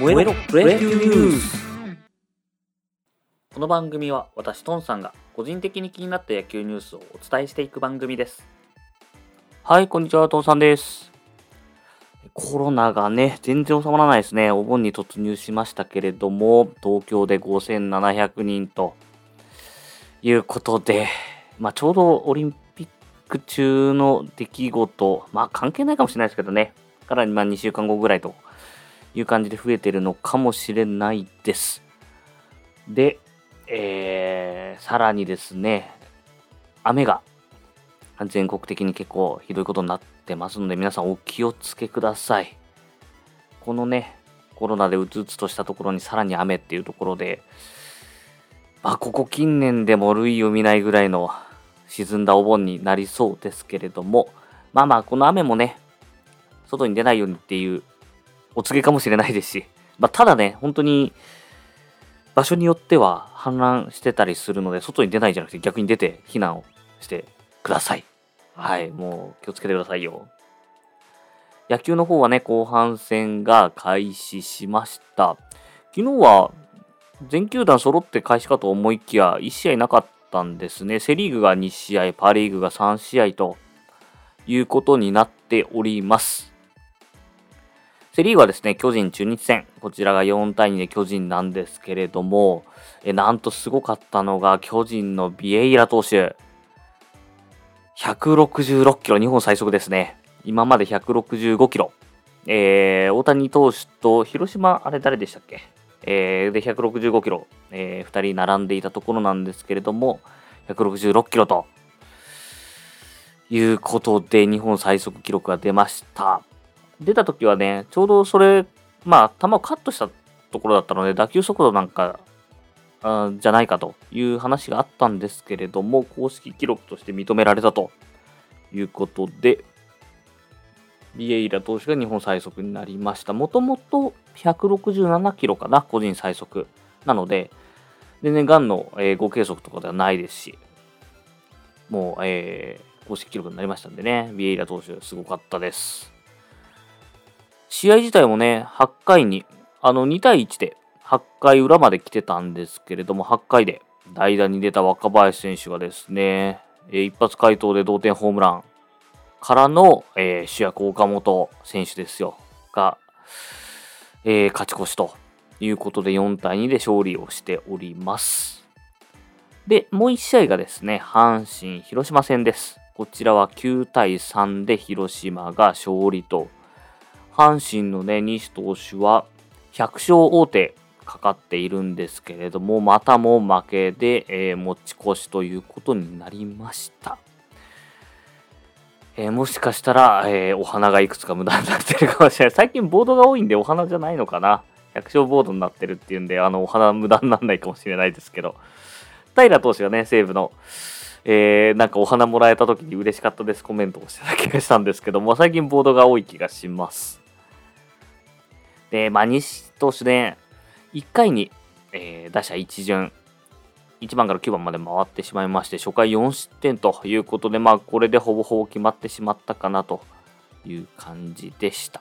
燃えろプロ野球ニュースこの番組は私トンさんが個人的に気になった野球ニュースをお伝えしていく番組です。はいこんにちはトンさんです。コロナがね全然収まらないですね。お盆に突入しましたけれども東京で5700人ということでまあちょうどオリンピック中の出来事。まあ関係ないかもしれないですけどね。からまあ2週間後ぐらいという感じで増えてるのかもしれないです。で、えー、さらにですね、雨が全国的に結構ひどいことになってますので、皆さんお気をつけください。このね、コロナでうつうつとしたところにさらに雨っていうところで、まあ、ここ近年でも類を見ないぐらいの沈んだお盆になりそうですけれども、まあまあ、この雨もね、外に出ないようにっていうお告げかもしれないですし、まあ、ただね、本当に場所によっては氾濫してたりするので、外に出ないじゃなくて逆に出て避難をしてください。はい、もう気をつけてくださいよ。野球の方はね、後半戦が開始しました。昨日は全球団揃って開始かと思いきや、1試合なかったんですね。セ・リーグが2試合、パ・リーグが3試合ということになっております。セリーグはですね、巨人中日戦。こちらが4対2で巨人なんですけれども、えなんとすごかったのが巨人のビエイラ投手。166キロ、日本最速ですね。今まで165キロ。えー、大谷投手と広島、あれ誰でしたっけ？えー、で、165キロ、えー、2人並んでいたところなんですけれども、166キロということで、日本最速記録が出ました。出た時はね、ちょうどそれ、まあ、球をカットしたところだったので、打球速度なんか、あじゃないかという話があったんですけれども、公式記録として認められたということで、ビエイラ投手が日本最速になりました。もともと167キロかな、個人最速。なので、全然ガンの、えー、合計速とかではないですし、もう、えー、公式記録になりましたんでね、ビエイラ投手、すごかったです。試合自体もね、8回に、あの2対1で8回裏まで来てたんですけれども、8回で代打に出た若林選手がですね、え一発回答で同点ホームランからの、えー、主役岡本選手ですよ、が、えー、勝ち越しということで4対2で勝利をしております。で、もう1試合がですね、阪神・広島戦です。こちらは9対3で広島が勝利と阪神のね、西投手は100勝大手かかっているんですけれども、またも負けで、えー、持ち越しということになりました。えー、もしかしたら、えー、お花がいくつか無駄になってるかもしれない。最近ボードが多いんでお花じゃないのかな。100勝ボードになってるっていうんで、あの、お花無駄にならないかもしれないですけど。平投手がね、西武の、えー、なんかお花もらえた時に嬉しかったですコメントをしてた気がしたんですけども、最近ボードが多い気がします。で、まあ、西投手で、1回に、えー、打者1巡、1番から9番まで回ってしまいまして、初回4失点ということで、まあ、これでほぼほぼ決まってしまったかなという感じでした。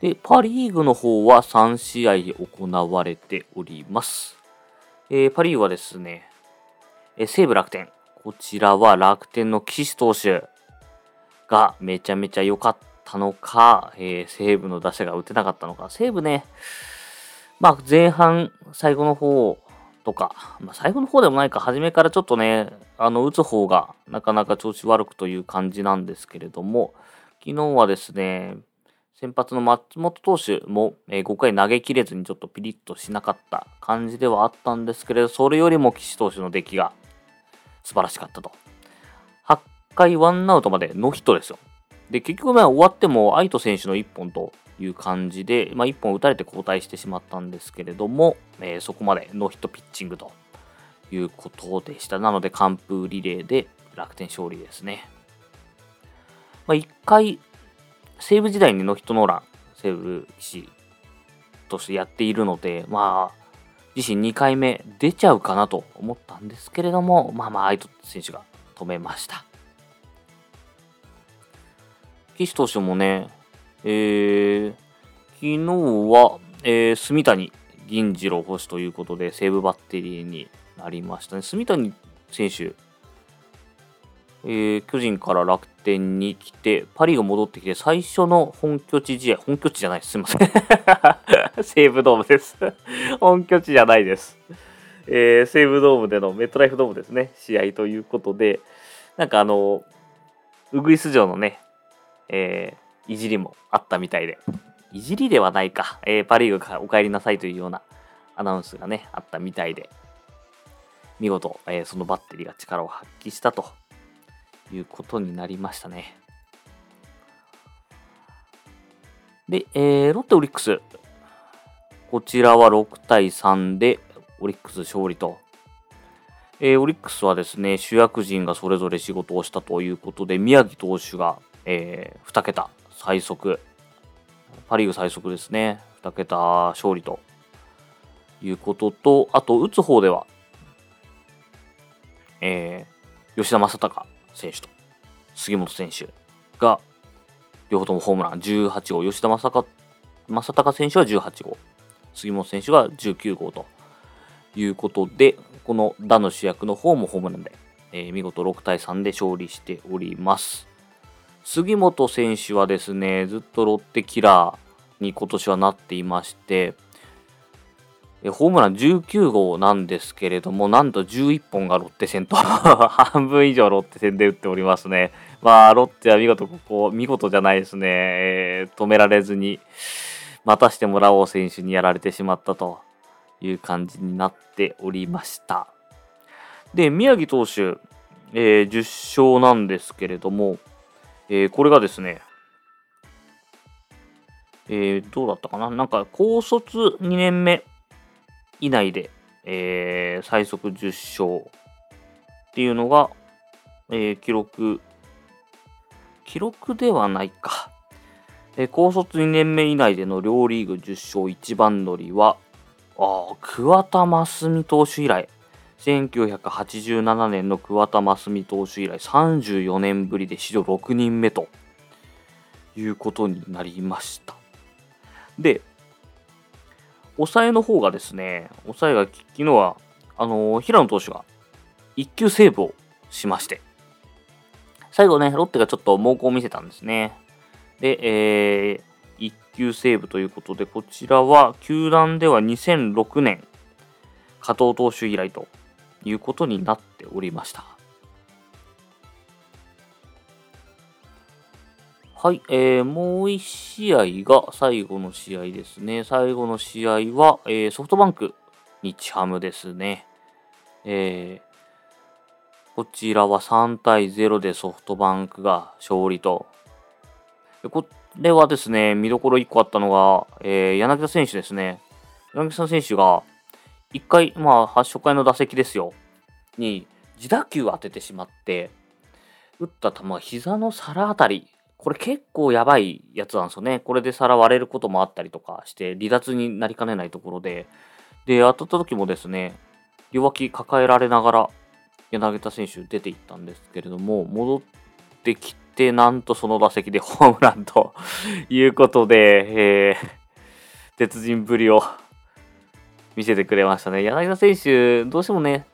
で、パ・リーグの方は3試合行われております。えー、パ・リーグはですね、えー、西武楽天。こちらは楽天の岸投手がめちゃめちゃ良かっったのか、えー、西武の打者が打てなかったのか、西武ね、まあ前半、最後の方とか、まあ、最後の方でもないか、初めからちょっとね、あの、打つ方がなかなか調子悪くという感じなんですけれども、昨日はですね、先発の松本投手も、え、5回投げ切れずにちょっとピリッとしなかった感じではあったんですけれど、それよりも岸投手の出来が素晴らしかったと。8回ワンアウトまでノーヒットですよ。で、結局まあ終わっても、愛斗選手の1本という感じで、まあ、1本打たれて交代してしまったんですけれども、えー、そこまでノーヒットピッチングということでした。なので、完封リレーで楽天勝利ですね。まあ、1回、西武時代にノーヒットノーラン、西武騎士としてやっているので、まあ、自身2回目出ちゃうかなと思ったんですけれども、まあまあ、愛斗選手が止めました。岸投手もね、えー、日は、えー、住谷銀次郎星ということで、西武バッテリーになりましたね。住谷選手、えー、巨人から楽天に来て、パリが戻ってきて、最初の本拠地試合、本拠地じゃないです。すいません。西武ドームです 本拠地じゃないです。えー、西武ドームでのメットライフドームですね、試合ということで、なんかあの、ウグイス城のね、えー、いじりもあったみたいで、いじりではないか、えー、パ・リーグからお帰りなさいというようなアナウンスがね、あったみたいで、見事、えー、そのバッテリーが力を発揮したということになりましたね。で、えー、ロッテオリックス。こちらは6対3でオリックス勝利と。えー、オリックスはですね、主役陣がそれぞれ仕事をしたということで、宮城投手が、えー、2桁最速、パ・リーグ最速ですね、2桁勝利ということと、あと、打つ方では、えー、吉田正尚選手と杉本選手が両方ともホームラン18号。吉田正尚正尚選手は18号。杉本選手は19号ということでこの打の主役の方もホームランで、えー、見事6対3で勝利しております。杉本選手はですねずっとロッテキラーに今年はなっていましてホームラン19号なんですけれども、なんと11本がロッテ戦と 半分以上ロッテ戦で打っておりますね。まあ、ロッテは見事、ここ、見事じゃないですね。えー、止められずに、またしてもラオウ選手にやられてしまったという感じになっておりました。で、宮城投手、えー、10勝なんですけれども、えー、これがですね、えー、どうだったかな？なんか、高卒2年目以内で、えー、最速10勝っていうのが、えー、記録、記録ではないか。えー、高卒2年目以内での両リーグ10勝一番乗りは、あ桑田真澄投手以来、1987年の桑田真澄投手以来34年ぶりで史上6人目ということになりました。で、抑えの方がですね、抑えが昨日は、あの、平野投手が1球セーブをしまして、最後ね、ロッテがちょっと猛攻を見せたんですね。で、えー、1球セーブということで、こちらは球団では2006年、加藤投手以来ということになっておりました。はい、えー、もう1試合が最後の試合ですね。最後の試合は、えー、ソフトバンク、日ハムですね。えー、こちらは3対0でソフトバンクが勝利と。これはですね、見どころ1個あったのが、えー、柳田選手ですね。柳田選手が、1回、まあ、初回の打席ですよ。に、自打球当ててしまって、打った球が膝の皿あたりこれ結構やばいやつなんですよね。これで皿割れることもあったりとかして、離脱になりかねないところで、で、当たった時もですね、両脇抱えられながら、柳田選手出ていったんですけれども、戻ってきて、なんとその打席でホームランということで、えー、鉄人ぶりを見せてくれましたね。柳田選手、どうしてもね、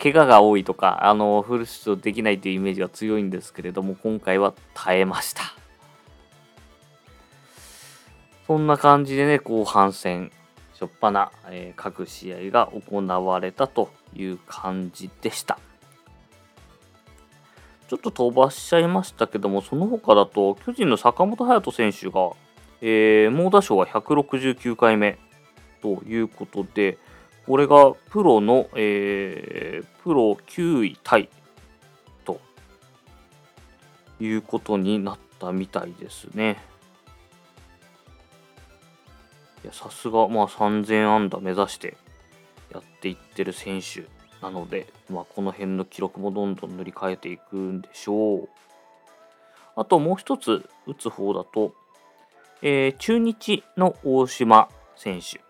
怪我が多いとか、あの、フル出場できないというイメージが強いんですけれども、今回は耐えました。そんな感じでね、後半戦、しょっぱな、えー、各試合が行われたという感じでした。ちょっと飛ばしちゃいましたけども、その他だと、巨人の坂本勇人選手が、えー、猛打賞は169回目ということで、これがプロの、えー、プロ9位タイということになったみたいですね。いやさすが、まあ、3000安打目指してやっていってる選手なので、まあ、この辺の記録もどんどん塗り替えていくんでしょう。あともう一つ打つ方だと、えー、中日の大島選手。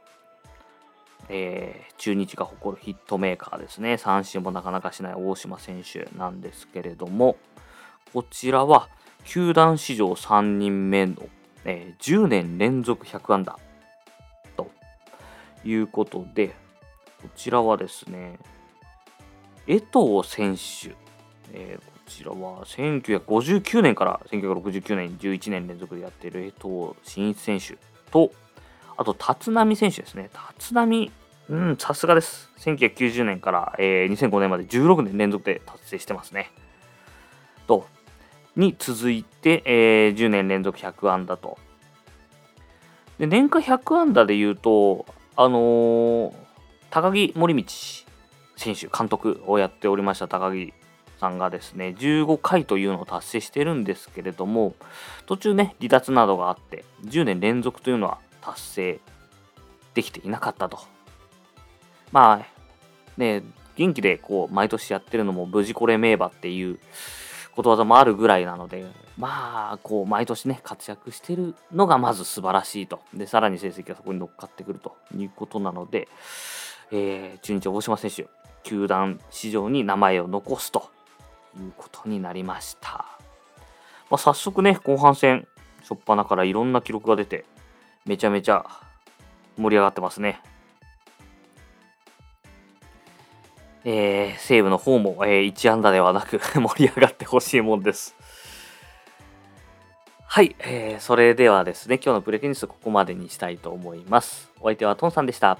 えー、中日が誇るヒットメーカーですね。三振もなかなかしない大島選手なんですけれども、こちらは球団史上3人目のえー、10年連続100安打ということで、こちらはですね、江藤選手、えー、こちらは1959年から1969年11年連続でやっている江藤真一選手と、あと立浪選手ですね。立浪、うん、さすがです。1990年から、えー、2005年まで16年連続で達成してますね。と、に続いて、えー、10年連続100安打と。で、年間100安打で言うと、あのー、高木森道選手、監督をやっておりました高木さんがですね、15回というのを達成してるんですけれども、途中ね、離脱などがあって、10年連続というのは達成できていなかったと。まあ、ね、元気でこう、毎年やってるのも無事これ名馬っていうことわざもあるぐらいなので、まあ、こう、毎年ね、活躍してるのがまず素晴らしいと。で、さらに成績がそこに乗っかってくるということなので、えー、中日大島選手、球団史上に名前を残すということになりました。まあ、早速ね、後半戦、初っ端からいろんな記録が出て、めちゃめちゃ盛り上がってますね。えー、西武の方も、えー、1安打ではなく 盛り上がってほしいもんです。はい、えー、それではですね、今日のプレテニスここまでにしたいと思います。お相手はトンさんでした。